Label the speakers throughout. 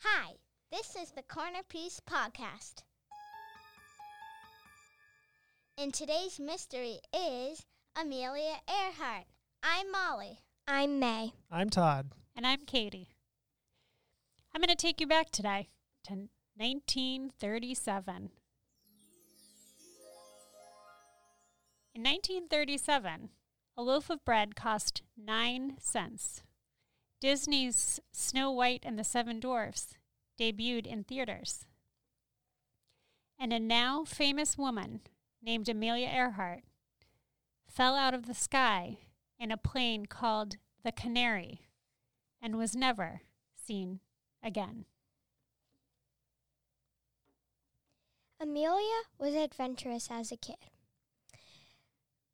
Speaker 1: Hi, this is the Corner Piece Podcast. And today's mystery is Amelia Earhart. I'm Molly.
Speaker 2: I'm May.
Speaker 3: I'm Todd.
Speaker 4: And I'm Katie. I'm going to take you back today to 1937. In 1937, a loaf of bread cost nine cents. Disney's Snow White and the Seven Dwarfs debuted in theaters. And a now famous woman named Amelia Earhart fell out of the sky in a plane called the Canary and was never seen again.
Speaker 2: Amelia was adventurous as a kid.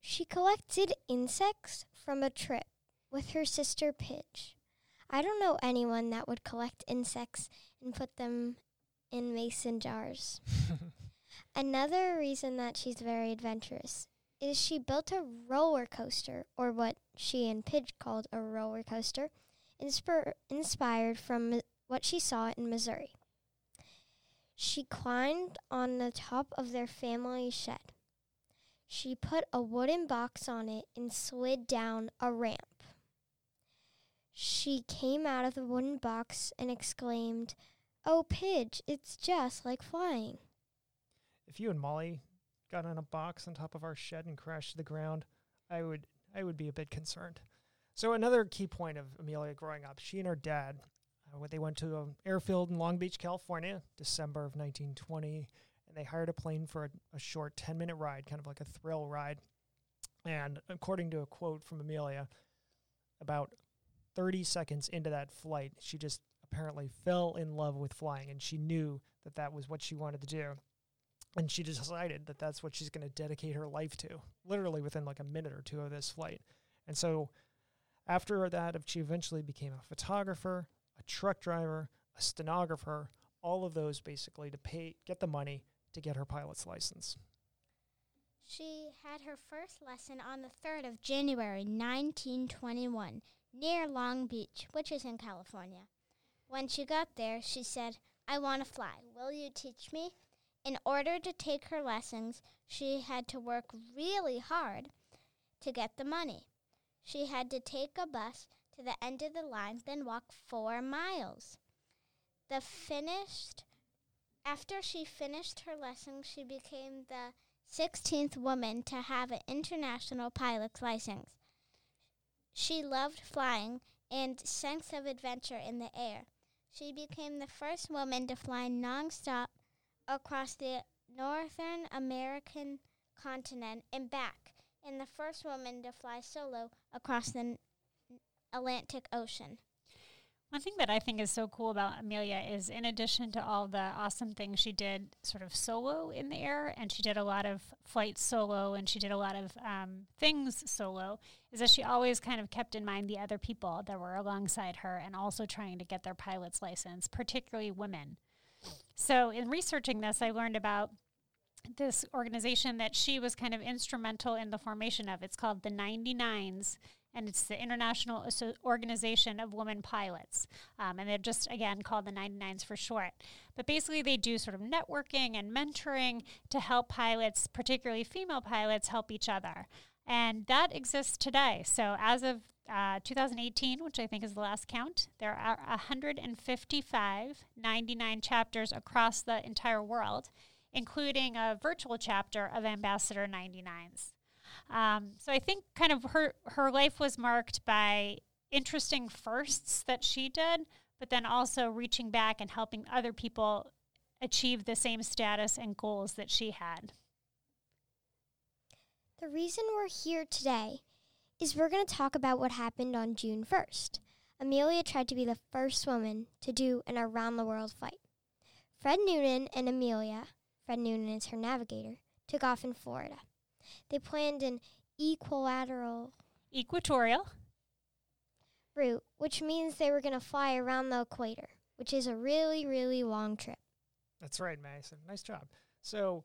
Speaker 2: She collected insects from a trip with her sister Pidge. I don't know anyone that would collect insects and put them in mason jars. Another reason that she's very adventurous is she built a roller coaster, or what she and Pidge called a roller coaster, inspir- inspired from what she saw in Missouri. She climbed on the top of their family shed. She put a wooden box on it and slid down a ramp. She came out of the wooden box and exclaimed, Oh, Pidge, it's just like flying.
Speaker 3: If you and Molly got on a box on top of our shed and crashed to the ground, I would I would be a bit concerned. So another key point of Amelia growing up, she and her dad, uh, they went to an airfield in Long Beach, California, December of 1920, and they hired a plane for a, a short 10-minute ride, kind of like a thrill ride. And according to a quote from Amelia, about 30 seconds into that flight, she just apparently fell in love with flying, and she knew that that was what she wanted to do. And she decided that that's what she's going to dedicate her life to literally within like a minute or two of this flight. And so after that she eventually became a photographer a truck driver a stenographer all of those basically to pay get the money to get her pilot's license.
Speaker 1: She had her first lesson on the 3rd of January 1921 near Long Beach, which is in California. When she got there, she said, I want to fly. Will you teach me? In order to take her lessons, she had to work really hard to get the money. She had to take a bus to the end of the line, then walk four miles. The finished after she finished her lessons, she became the 16th woman to have an international pilot's license. She loved flying and sense of adventure in the air. She became the first woman to fly nonstop across the Northern American continent and back, and the first woman to fly solo across the Atlantic Ocean.
Speaker 4: One thing that I think is so cool about Amelia is, in addition to all the awesome things she did sort of solo in the air, and she did a lot of flights solo, and she did a lot of um, things solo, is that she always kind of kept in mind the other people that were alongside her and also trying to get their pilot's license, particularly women. So, in researching this, I learned about this organization that she was kind of instrumental in the formation of. It's called the 99s, and it's the International Organization of Women Pilots. Um, and they're just, again, called the 99s for short. But basically, they do sort of networking and mentoring to help pilots, particularly female pilots, help each other. And that exists today. So, as of uh, 2018, which I think is the last count, there are 155 99 chapters across the entire world, including a virtual chapter of Ambassador 99s. Um, so I think kind of her her life was marked by interesting firsts that she did, but then also reaching back and helping other people achieve the same status and goals that she had.
Speaker 2: The reason we're here today is we're going to talk about what happened on June 1st. Amelia tried to be the first woman to do an around the world flight. Fred Noonan and Amelia, Fred Noonan is her navigator, took off in Florida. They planned an equilateral
Speaker 4: Equatorial.
Speaker 2: route, which means they were going to fly around the equator, which is a really, really long trip.
Speaker 3: That's right, Mason. Nice job. So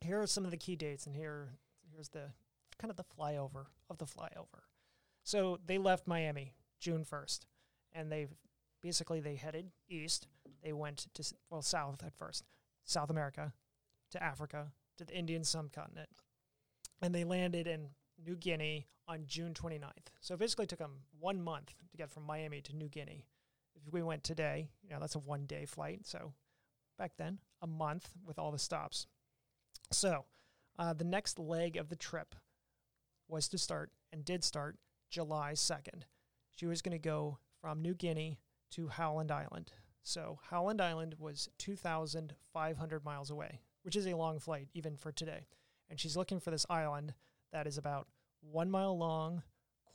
Speaker 3: here are some of the key dates, and here here's the kind of the flyover of the flyover. So they left Miami June first, and they basically they headed east they went to well south at first, South America, to Africa, to the Indian subcontinent, and they landed in New Guinea on June 29th. So it basically took them one month to get from Miami to New Guinea. If we went today, you know that's a one day flight. So back then, a month with all the stops. So uh, the next leg of the trip was to start and did start July 2nd. She was going to go from New Guinea to Howland Island. So Howland Island was 2,500 miles away, which is a long flight even for today. And she's looking for this island that is about one mile long,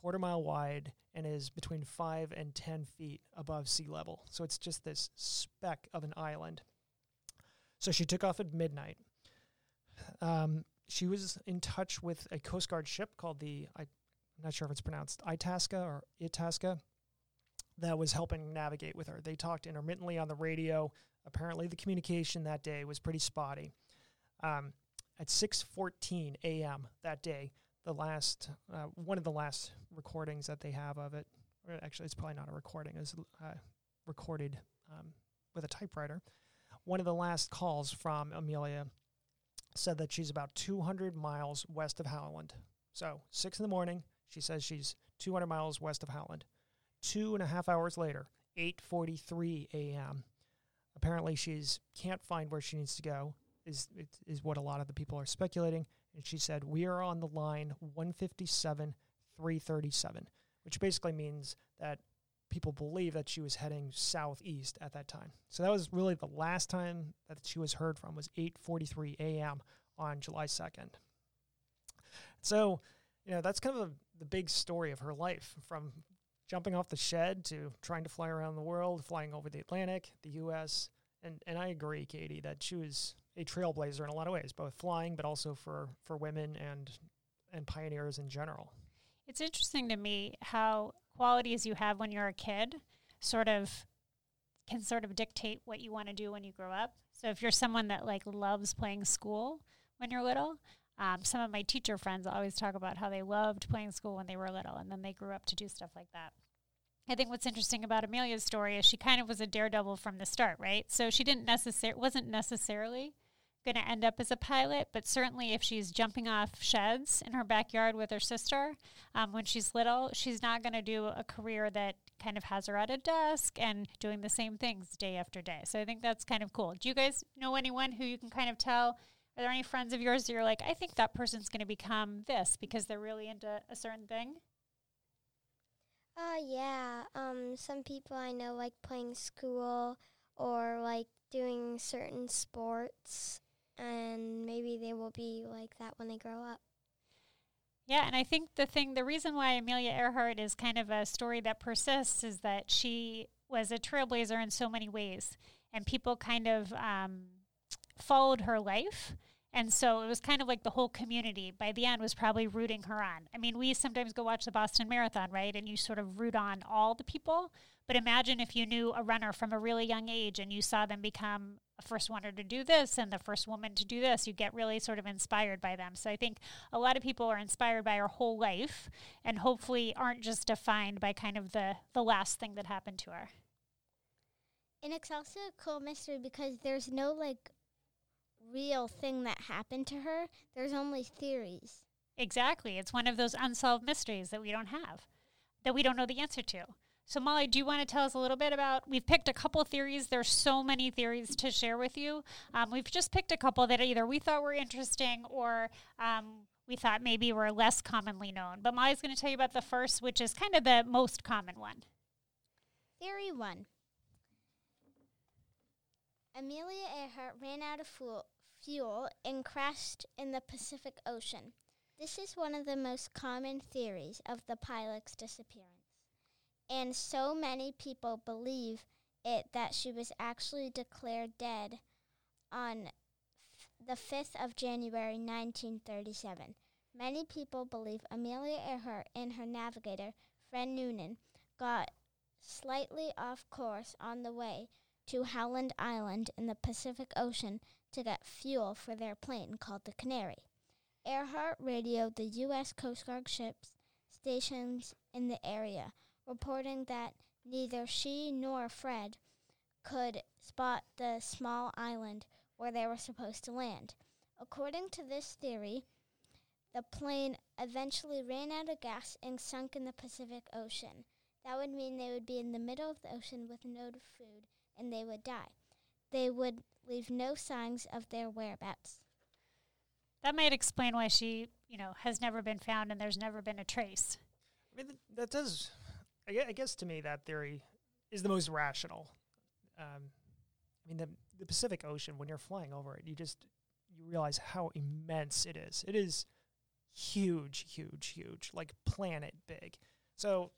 Speaker 3: quarter mile wide, and is between five and 10 feet above sea level. So it's just this speck of an island. So she took off at midnight. Um, she was in touch with a Coast Guard ship called the, I, I'm not sure if it's pronounced Itasca or Itasca, that was helping navigate with her. They talked intermittently on the radio. Apparently, the communication that day was pretty spotty. Um, at 6:14 a.m. that day, the last uh, one of the last recordings that they have of it. Actually, it's probably not a recording. It was uh, recorded um, with a typewriter. One of the last calls from Amelia said that she's about 200 miles west of Howland. So six in the morning, she says she's 200 miles west of Howland. Two and a half hours later, 8:43 a.m. Apparently, she's can't find where she needs to go. Is is what a lot of the people are speculating. And she said we are on the line 157 337, which basically means that people believe that she was heading southeast at that time. So that was really the last time that she was heard from was 8:43 a.m. on July 2nd. So, you know, that's kind of a, the big story of her life from jumping off the shed to trying to fly around the world, flying over the Atlantic, the U.S. And and I agree, Katie, that she was a trailblazer in a lot of ways, both flying but also for for women and and pioneers in general.
Speaker 4: It's interesting to me how qualities you have when you're a kid sort of can sort of dictate what you want to do when you grow up. So if you're someone that like loves playing school when you're little, um, some of my teacher friends always talk about how they loved playing school when they were little, and then they grew up to do stuff like that. I think what's interesting about Amelia's story is she kind of was a daredevil from the start, right? So she didn't necessarily wasn't necessarily going to end up as a pilot, but certainly if she's jumping off sheds in her backyard with her sister um, when she's little, she's not going to do a career that kind of has her at a desk and doing the same things day after day. So I think that's kind of cool. Do you guys know anyone who you can kind of tell? Are there any friends of yours that you're like, I think that person's going to become this because they're really into a certain thing?
Speaker 2: Uh, yeah. Um, some people I know like playing school or like doing certain sports, and maybe they will be like that when they grow up.
Speaker 4: Yeah, and I think the thing, the reason why Amelia Earhart is kind of a story that persists is that she was a trailblazer in so many ways, and people kind of um, followed her life. And so it was kind of like the whole community by the end was probably rooting her on. I mean, we sometimes go watch the Boston Marathon, right? And you sort of root on all the people. But imagine if you knew a runner from a really young age and you saw them become a first runner to do this and the first woman to do this, you get really sort of inspired by them. So I think a lot of people are inspired by her whole life and hopefully aren't just defined by kind of the, the last thing that happened to her.
Speaker 1: And it's also a cool mystery because there's no like real thing that happened to her. There's only theories.
Speaker 4: Exactly. It's one of those unsolved mysteries that we don't have, that we don't know the answer to. So, Molly, do you want to tell us a little bit about? We've picked a couple theories. There's so many theories to share with you. Um, we've just picked a couple that either we thought were interesting or um, we thought maybe were less commonly known. But Molly's going to tell you about the first, which is kind of the most common one.
Speaker 1: Theory 1 Amelia Earhart ran out of fuel, fuel and crashed in the Pacific Ocean. This is one of the most common theories of the pilot's disappearance. And so many people believe it that she was actually declared dead on f- the 5th of January 1937. Many people believe Amelia Earhart and her navigator, Fred Noonan, got slightly off course on the way to Howland Island in the Pacific Ocean to get fuel for their plane called the Canary. Earhart radioed the U.S. Coast Guard ships stationed in the area, reporting that neither she nor Fred could spot the small island where they were supposed to land. According to this theory, the plane eventually ran out of gas and sunk in the Pacific Ocean. That would mean they would be in the middle of the ocean with no food and they would die. They would leave no signs of their whereabouts.
Speaker 4: That might explain why she, you know, has never been found and there's never been a trace.
Speaker 3: I mean, th- that does. I gue- I guess to me, that theory is the most rational. Um, I mean, the the Pacific Ocean. When you're flying over it, you just you realize how immense it is. It is huge, huge, huge, like planet big. So,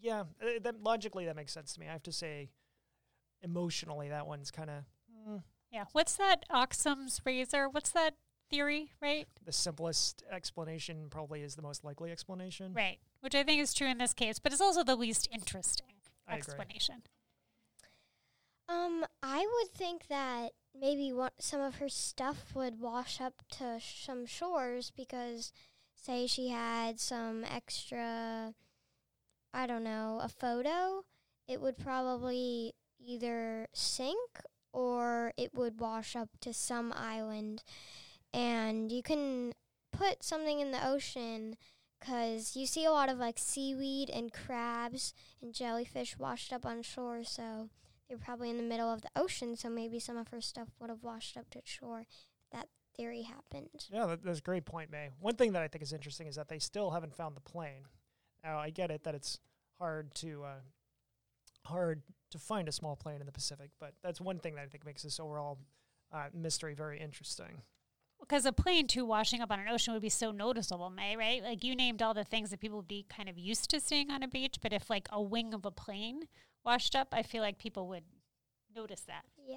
Speaker 3: yeah, uh, that logically that makes sense to me. I have to say, emotionally, that one's kind of mm,
Speaker 4: Yeah. What's that Occam's razor? What's that theory, right?
Speaker 3: the simplest explanation. Probably is the most likely explanation.
Speaker 4: Right. Which I think is true in this case, but it's also the least interesting
Speaker 3: I agree.
Speaker 4: explanation.
Speaker 2: Um, I would think that maybe what some of her stuff would wash up to some shores because, say, she had some extra, I don't know, a photo. It would probably either sink or it would wash up to some island, and you can put something in the ocean. Cause you see a lot of like seaweed and crabs and jellyfish washed up on shore, so they're probably in the middle of the ocean, so maybe some of her stuff would have washed up to shore. That theory happened.
Speaker 3: Yeah, that, that's a great point, May. One thing that I think is interesting is that they still haven't found the plane. Now, I get it that it's hard to uh, hard to find a small plane in the Pacific, but that's one thing that I think makes this overall uh, mystery very interesting.
Speaker 4: Because a plane too washing up on an ocean would be so noticeable, May, right? Like you named all the things that people would be kind of used to seeing on a beach, but if like a wing of a plane washed up, I feel like people would notice that.
Speaker 2: Yeah.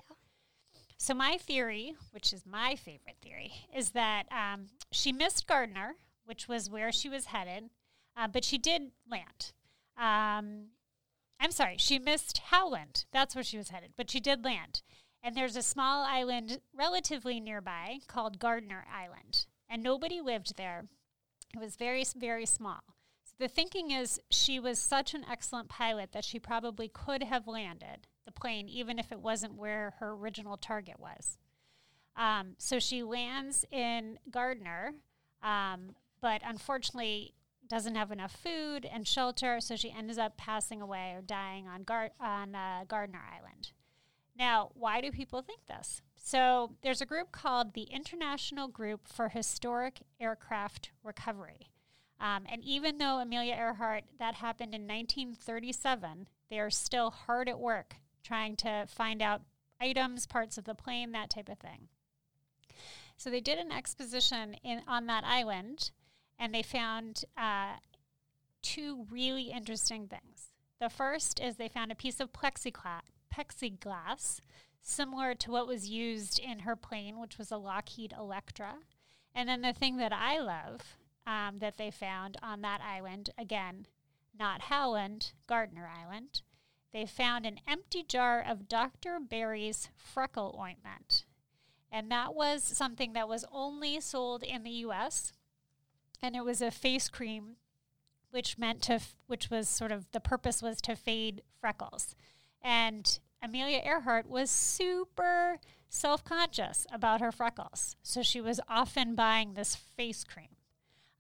Speaker 4: So my theory, which is my favorite theory, is that um, she missed Gardner, which was where she was headed, uh, but she did land. Um, I'm sorry, she missed Howland. That's where she was headed, but she did land. And there's a small island relatively nearby called Gardner Island, and nobody lived there. It was very, very small. So the thinking is she was such an excellent pilot that she probably could have landed the plane, even if it wasn't where her original target was. Um, so she lands in Gardner, um, but unfortunately doesn't have enough food and shelter, so she ends up passing away or dying on, Gar- on uh, Gardner Island. Now, why do people think this? So, there's a group called the International Group for Historic Aircraft Recovery. Um, and even though Amelia Earhart, that happened in 1937, they are still hard at work trying to find out items, parts of the plane, that type of thing. So they did an exposition in on that island, and they found uh, two really interesting things. The first is they found a piece of plexiglass, plexiglass similar to what was used in her plane, which was a Lockheed Electra. And then the thing that I love um, that they found on that island, again, not Howland, Gardner Island, they found an empty jar of Dr. Berry's freckle ointment. And that was something that was only sold in the US. And it was a face cream which meant to f- which was sort of the purpose was to fade freckles. And Amelia Earhart was super self-conscious about her freckles. So she was often buying this face cream.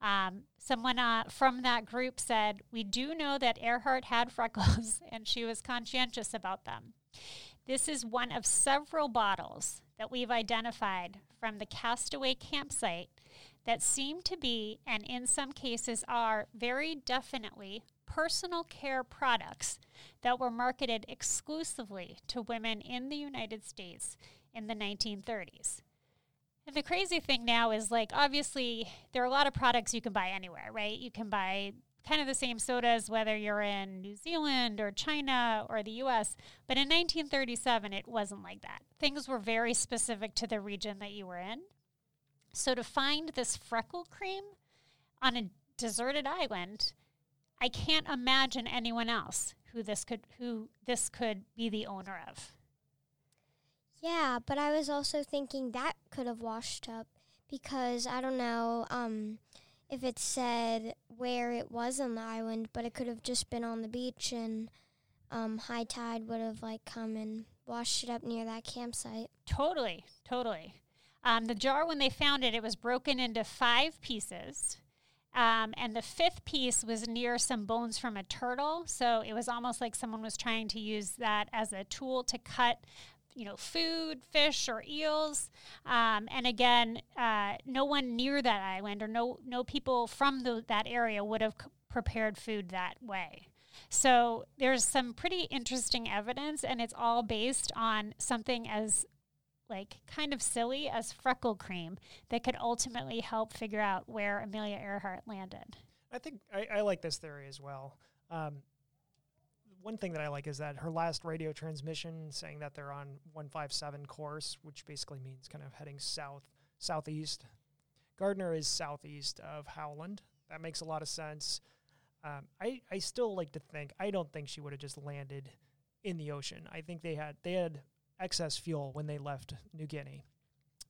Speaker 4: Um, someone uh, from that group said, We do know that Earhart had freckles and she was conscientious about them. This is one of several bottles that we've identified from the Castaway campsite that seem to be, and in some cases are, very definitely personal care products that were marketed exclusively to women in the United States in the 1930s. And the crazy thing now is like, obviously, there are a lot of products you can buy anywhere, right? You can buy kind of the same sodas whether you're in New Zealand or China or the US. But in 1937, it wasn't like that. Things were very specific to the region that you were in. So to find this freckle cream on a deserted island, I can't imagine anyone else who this could who this could be the owner of.
Speaker 2: Yeah, but I was also thinking that could have washed up because I don't know um, if it said where it was on the island, but it could have just been on the beach and um, high tide would have like come and washed it up near that campsite.
Speaker 4: Totally, totally. Um, the jar, when they found it, it was broken into five pieces. Um, and the fifth piece was near some bones from a turtle. So it was almost like someone was trying to use that as a tool to cut, you know, food, fish, or eels. Um, and again, uh, no one near that island or no no people from the, that area would have c- prepared food that way. So there's some pretty interesting evidence, and it's all based on something as like kind of silly as freckle cream that could ultimately help figure out where Amelia Earhart landed.
Speaker 3: I think I, I like this theory as well. Um, one thing that I like is that her last radio transmission saying that they're on 157 course, which basically means kind of heading south, southeast. Gardner is southeast of Howland. That makes a lot of sense. Um, I, I still like to think, I don't think she would have just landed in the ocean. I think they had, they had excess fuel when they left New Guinea.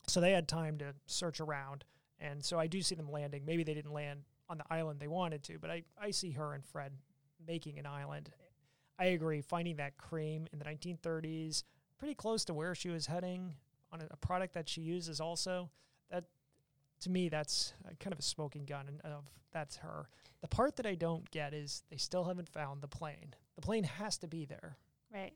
Speaker 3: So they had time to search around. And so I do see them landing. Maybe they didn't land on the island they wanted to, but I, I see her and Fred making an island. I agree. Finding that cream in the 1930s, pretty close to where she was heading on a, a product that she uses also. That to me, that's kind of a smoking gun of that's her. The part that I don't get is they still haven't found the plane. The plane has to be there.
Speaker 4: Right.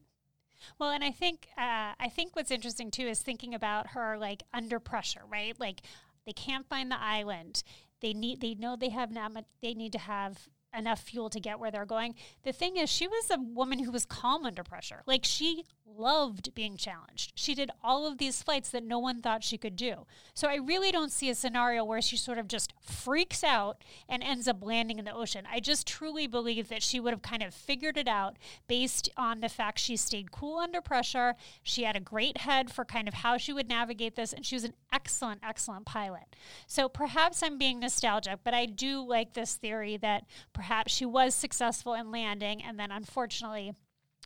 Speaker 4: Well, and I think uh, I think what's interesting too is thinking about her like under pressure, right? Like they can't find the island. They need they know they have not much, they need to have enough fuel to get where they're going. The thing is, she was a woman who was calm under pressure. Like she loved being challenged. She did all of these flights that no one thought she could do. So I really don't see a scenario where she sort of just freaks out and ends up landing in the ocean. I just truly believe that she would have kind of figured it out based on the fact she stayed cool under pressure. She had a great head for kind of how she would navigate this, and she was an excellent, excellent pilot. So perhaps I'm being nostalgic, but I do like this theory that perhaps she was successful in landing, and then unfortunately,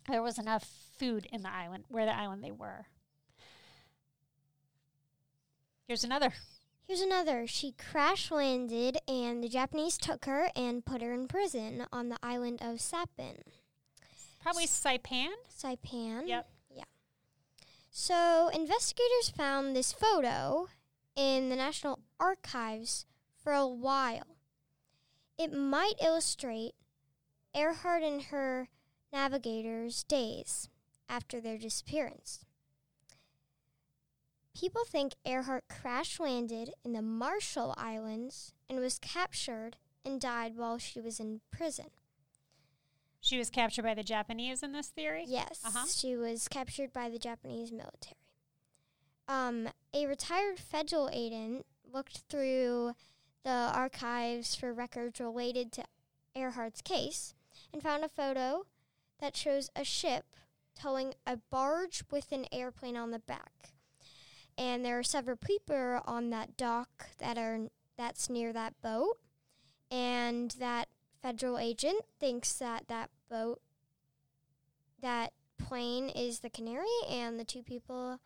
Speaker 4: there was enough food in the island where the island they were. Here's another.
Speaker 2: Here's another. She crash landed, and the Japanese took her and put her in prison on the island of Sapin.
Speaker 4: Probably Saipan.
Speaker 2: Saipan.
Speaker 4: Yep.
Speaker 2: Yeah. So investigators found this photo in the National Archives for a while. It might illustrate Earhart and her navigators' days after their disappearance. People think Earhart crash landed in the Marshall Islands and was captured and died while she was in prison.
Speaker 4: She was captured by the Japanese in this theory?
Speaker 2: Yes,
Speaker 4: Uh-huh.
Speaker 2: she was captured by the Japanese military. Um, a retired federal agent looked through the archives for records related to Earhart's case and found a photo that shows a ship towing a barge with an airplane on the back. And there are several people on that dock that are that's near that boat, and that federal agent thinks that that boat, that plane is the Canary, and the two people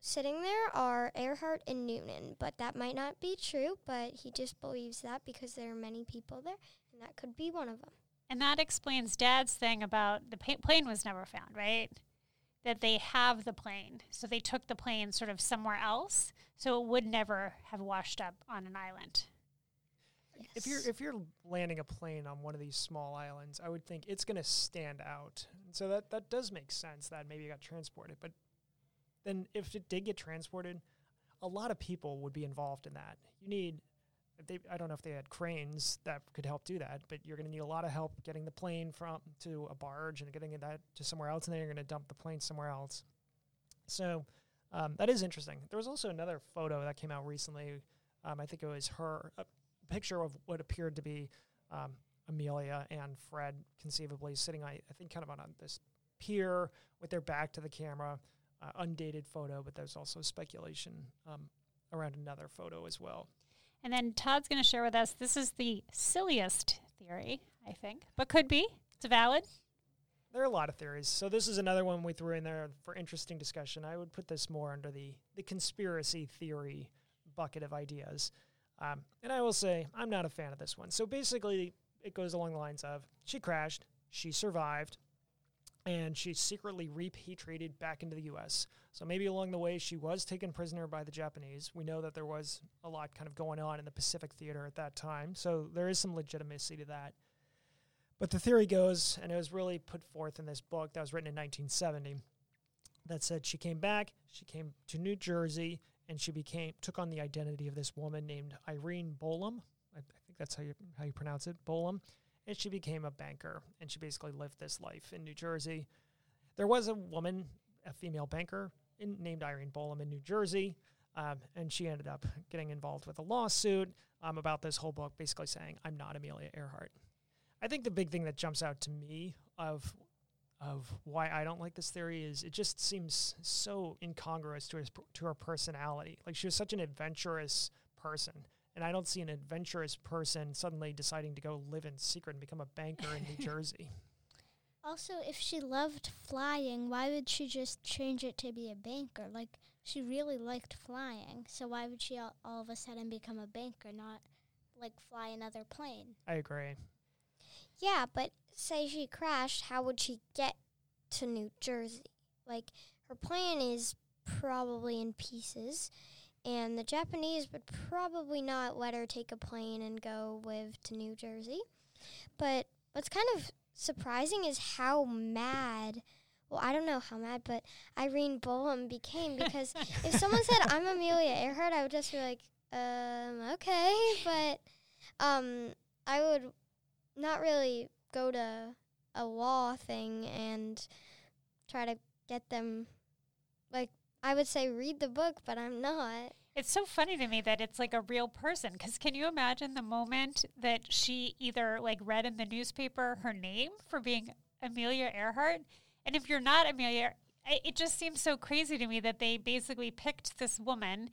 Speaker 2: sitting there are Earhart and Noonan. But that might not be true, but he just believes that because there are many people there, and that could be one of them.
Speaker 4: And that explains Dad's thing about the pa- plane was never found, right? That they have the plane. So they took the plane sort of somewhere else. So it would never have washed up on an island.
Speaker 3: If you're if you're landing a plane on one of these small islands, I would think it's going to stand out. And so that that does make sense that maybe it got transported. But then if it did get transported, a lot of people would be involved in that. You need if they I don't know if they had cranes that could help do that, but you're going to need a lot of help getting the plane from to a barge and getting that to somewhere else, and then you're going to dump the plane somewhere else. So um, that is interesting. There was also another photo that came out recently. Um, I think it was her a picture of what appeared to be um, Amelia and Fred, conceivably sitting, I, I think, kind of on a, this pier with their back to the camera. Uh, undated photo, but there's also speculation um, around another photo as well.
Speaker 4: And then Todd's going to share with us this is the silliest theory, I think, but could be. It's valid.
Speaker 3: There are a lot of theories. So this is another one we threw in there for interesting discussion. I would put this more under the the conspiracy theory bucket of ideas. Um, and I will say I'm not a fan of this one. So basically, it goes along the lines of she crashed, she survived. And she secretly repatriated back into the U.S. So maybe along the way she was taken prisoner by the Japanese. We know that there was a lot kind of going on in the Pacific Theater at that time, so there is some legitimacy to that. But the theory goes, and it was really put forth in this book that was written in 1970, that said she came back, she came to New Jersey, and she became took on the identity of this woman named Irene Bolam. I, I think that's how you how you pronounce it, Bolam. And she became a banker, and she basically lived this life in New Jersey. There was a woman, a female banker, in, named Irene Bolam in New Jersey, um, and she ended up getting involved with a lawsuit um, about this whole book, basically saying, "I'm not Amelia Earhart." I think the big thing that jumps out to me of of why I don't like this theory is it just seems so incongruous to his to her personality. Like she was such an adventurous person, and I don't see an adventurous person suddenly deciding to go live in secret and become a banker in New Jersey.
Speaker 1: Also, if she loved flying, why would she just change it to be a banker? Like, she really liked flying, so why would she all, all of a sudden become a banker, not like fly another plane?
Speaker 3: I agree.
Speaker 2: Yeah, but say she crashed, how would she get to New Jersey? Like, her plane is probably in pieces, and the Japanese would probably not let her take a plane and go live to New Jersey. But what's kind of surprising is how mad. Well, I don't know how mad, but Irene Bolam became because if someone said I'm Amelia Earhart, I would just be like, um, okay, but um, I would not really go to a law thing and try to get them I would say read the book, but I'm not.
Speaker 4: It's so funny to me that it's like a real person. Because can you imagine the moment that she either like read in the newspaper her name for being Amelia Earhart? And if you're not Amelia, it just seems so crazy to me that they basically picked this woman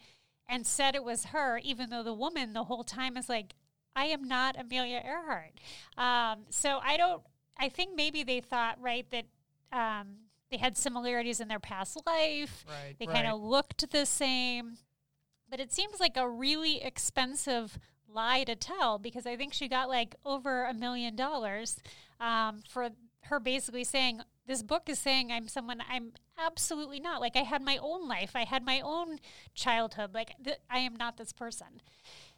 Speaker 4: and said it was her, even though the woman the whole time is like, I am not Amelia Earhart. Um, so I don't, I think maybe they thought, right, that um, they had similarities in their past life.
Speaker 3: Right.
Speaker 4: They
Speaker 3: right.
Speaker 4: kind of looked the same. But it seems like a really expensive lie to tell because I think she got like over a million dollars um, for her basically saying, This book is saying I'm someone I'm absolutely not. Like, I had my own life, I had my own childhood. Like, th- I am not this person.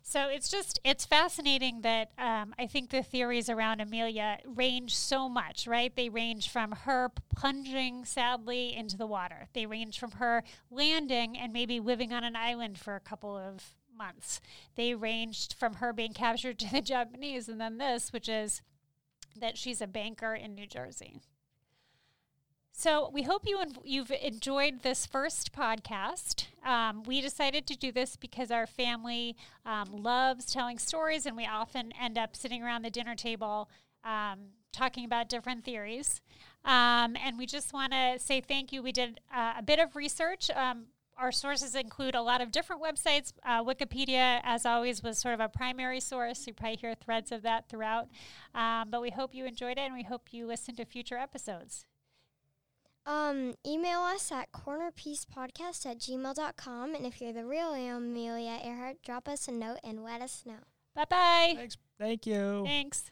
Speaker 4: So it's just it's fascinating that um, I think the theories around Amelia range so much, right? They range from her plunging sadly into the water. They range from her landing and maybe living on an island for a couple of months. They ranged from her being captured to the Japanese, and then this, which is that she's a banker in New Jersey. So we hope you you've enjoyed this first podcast. Um, we decided to do this because our family um, loves telling stories, and we often end up sitting around the dinner table um, talking about different theories. Um, and we just want to say thank you. We did uh, a bit of research. Um, our sources include a lot of different websites. Uh, Wikipedia, as always, was sort of a primary source. You probably hear threads of that throughout. Um, but we hope you enjoyed it, and we hope you listen to future episodes.
Speaker 2: Um, email us at cornerpiecepodcast at gmail.com. And if you're the real Amelia Earhart, drop us a note and let us know.
Speaker 4: Bye bye.
Speaker 3: Thanks. Thank you.
Speaker 4: Thanks.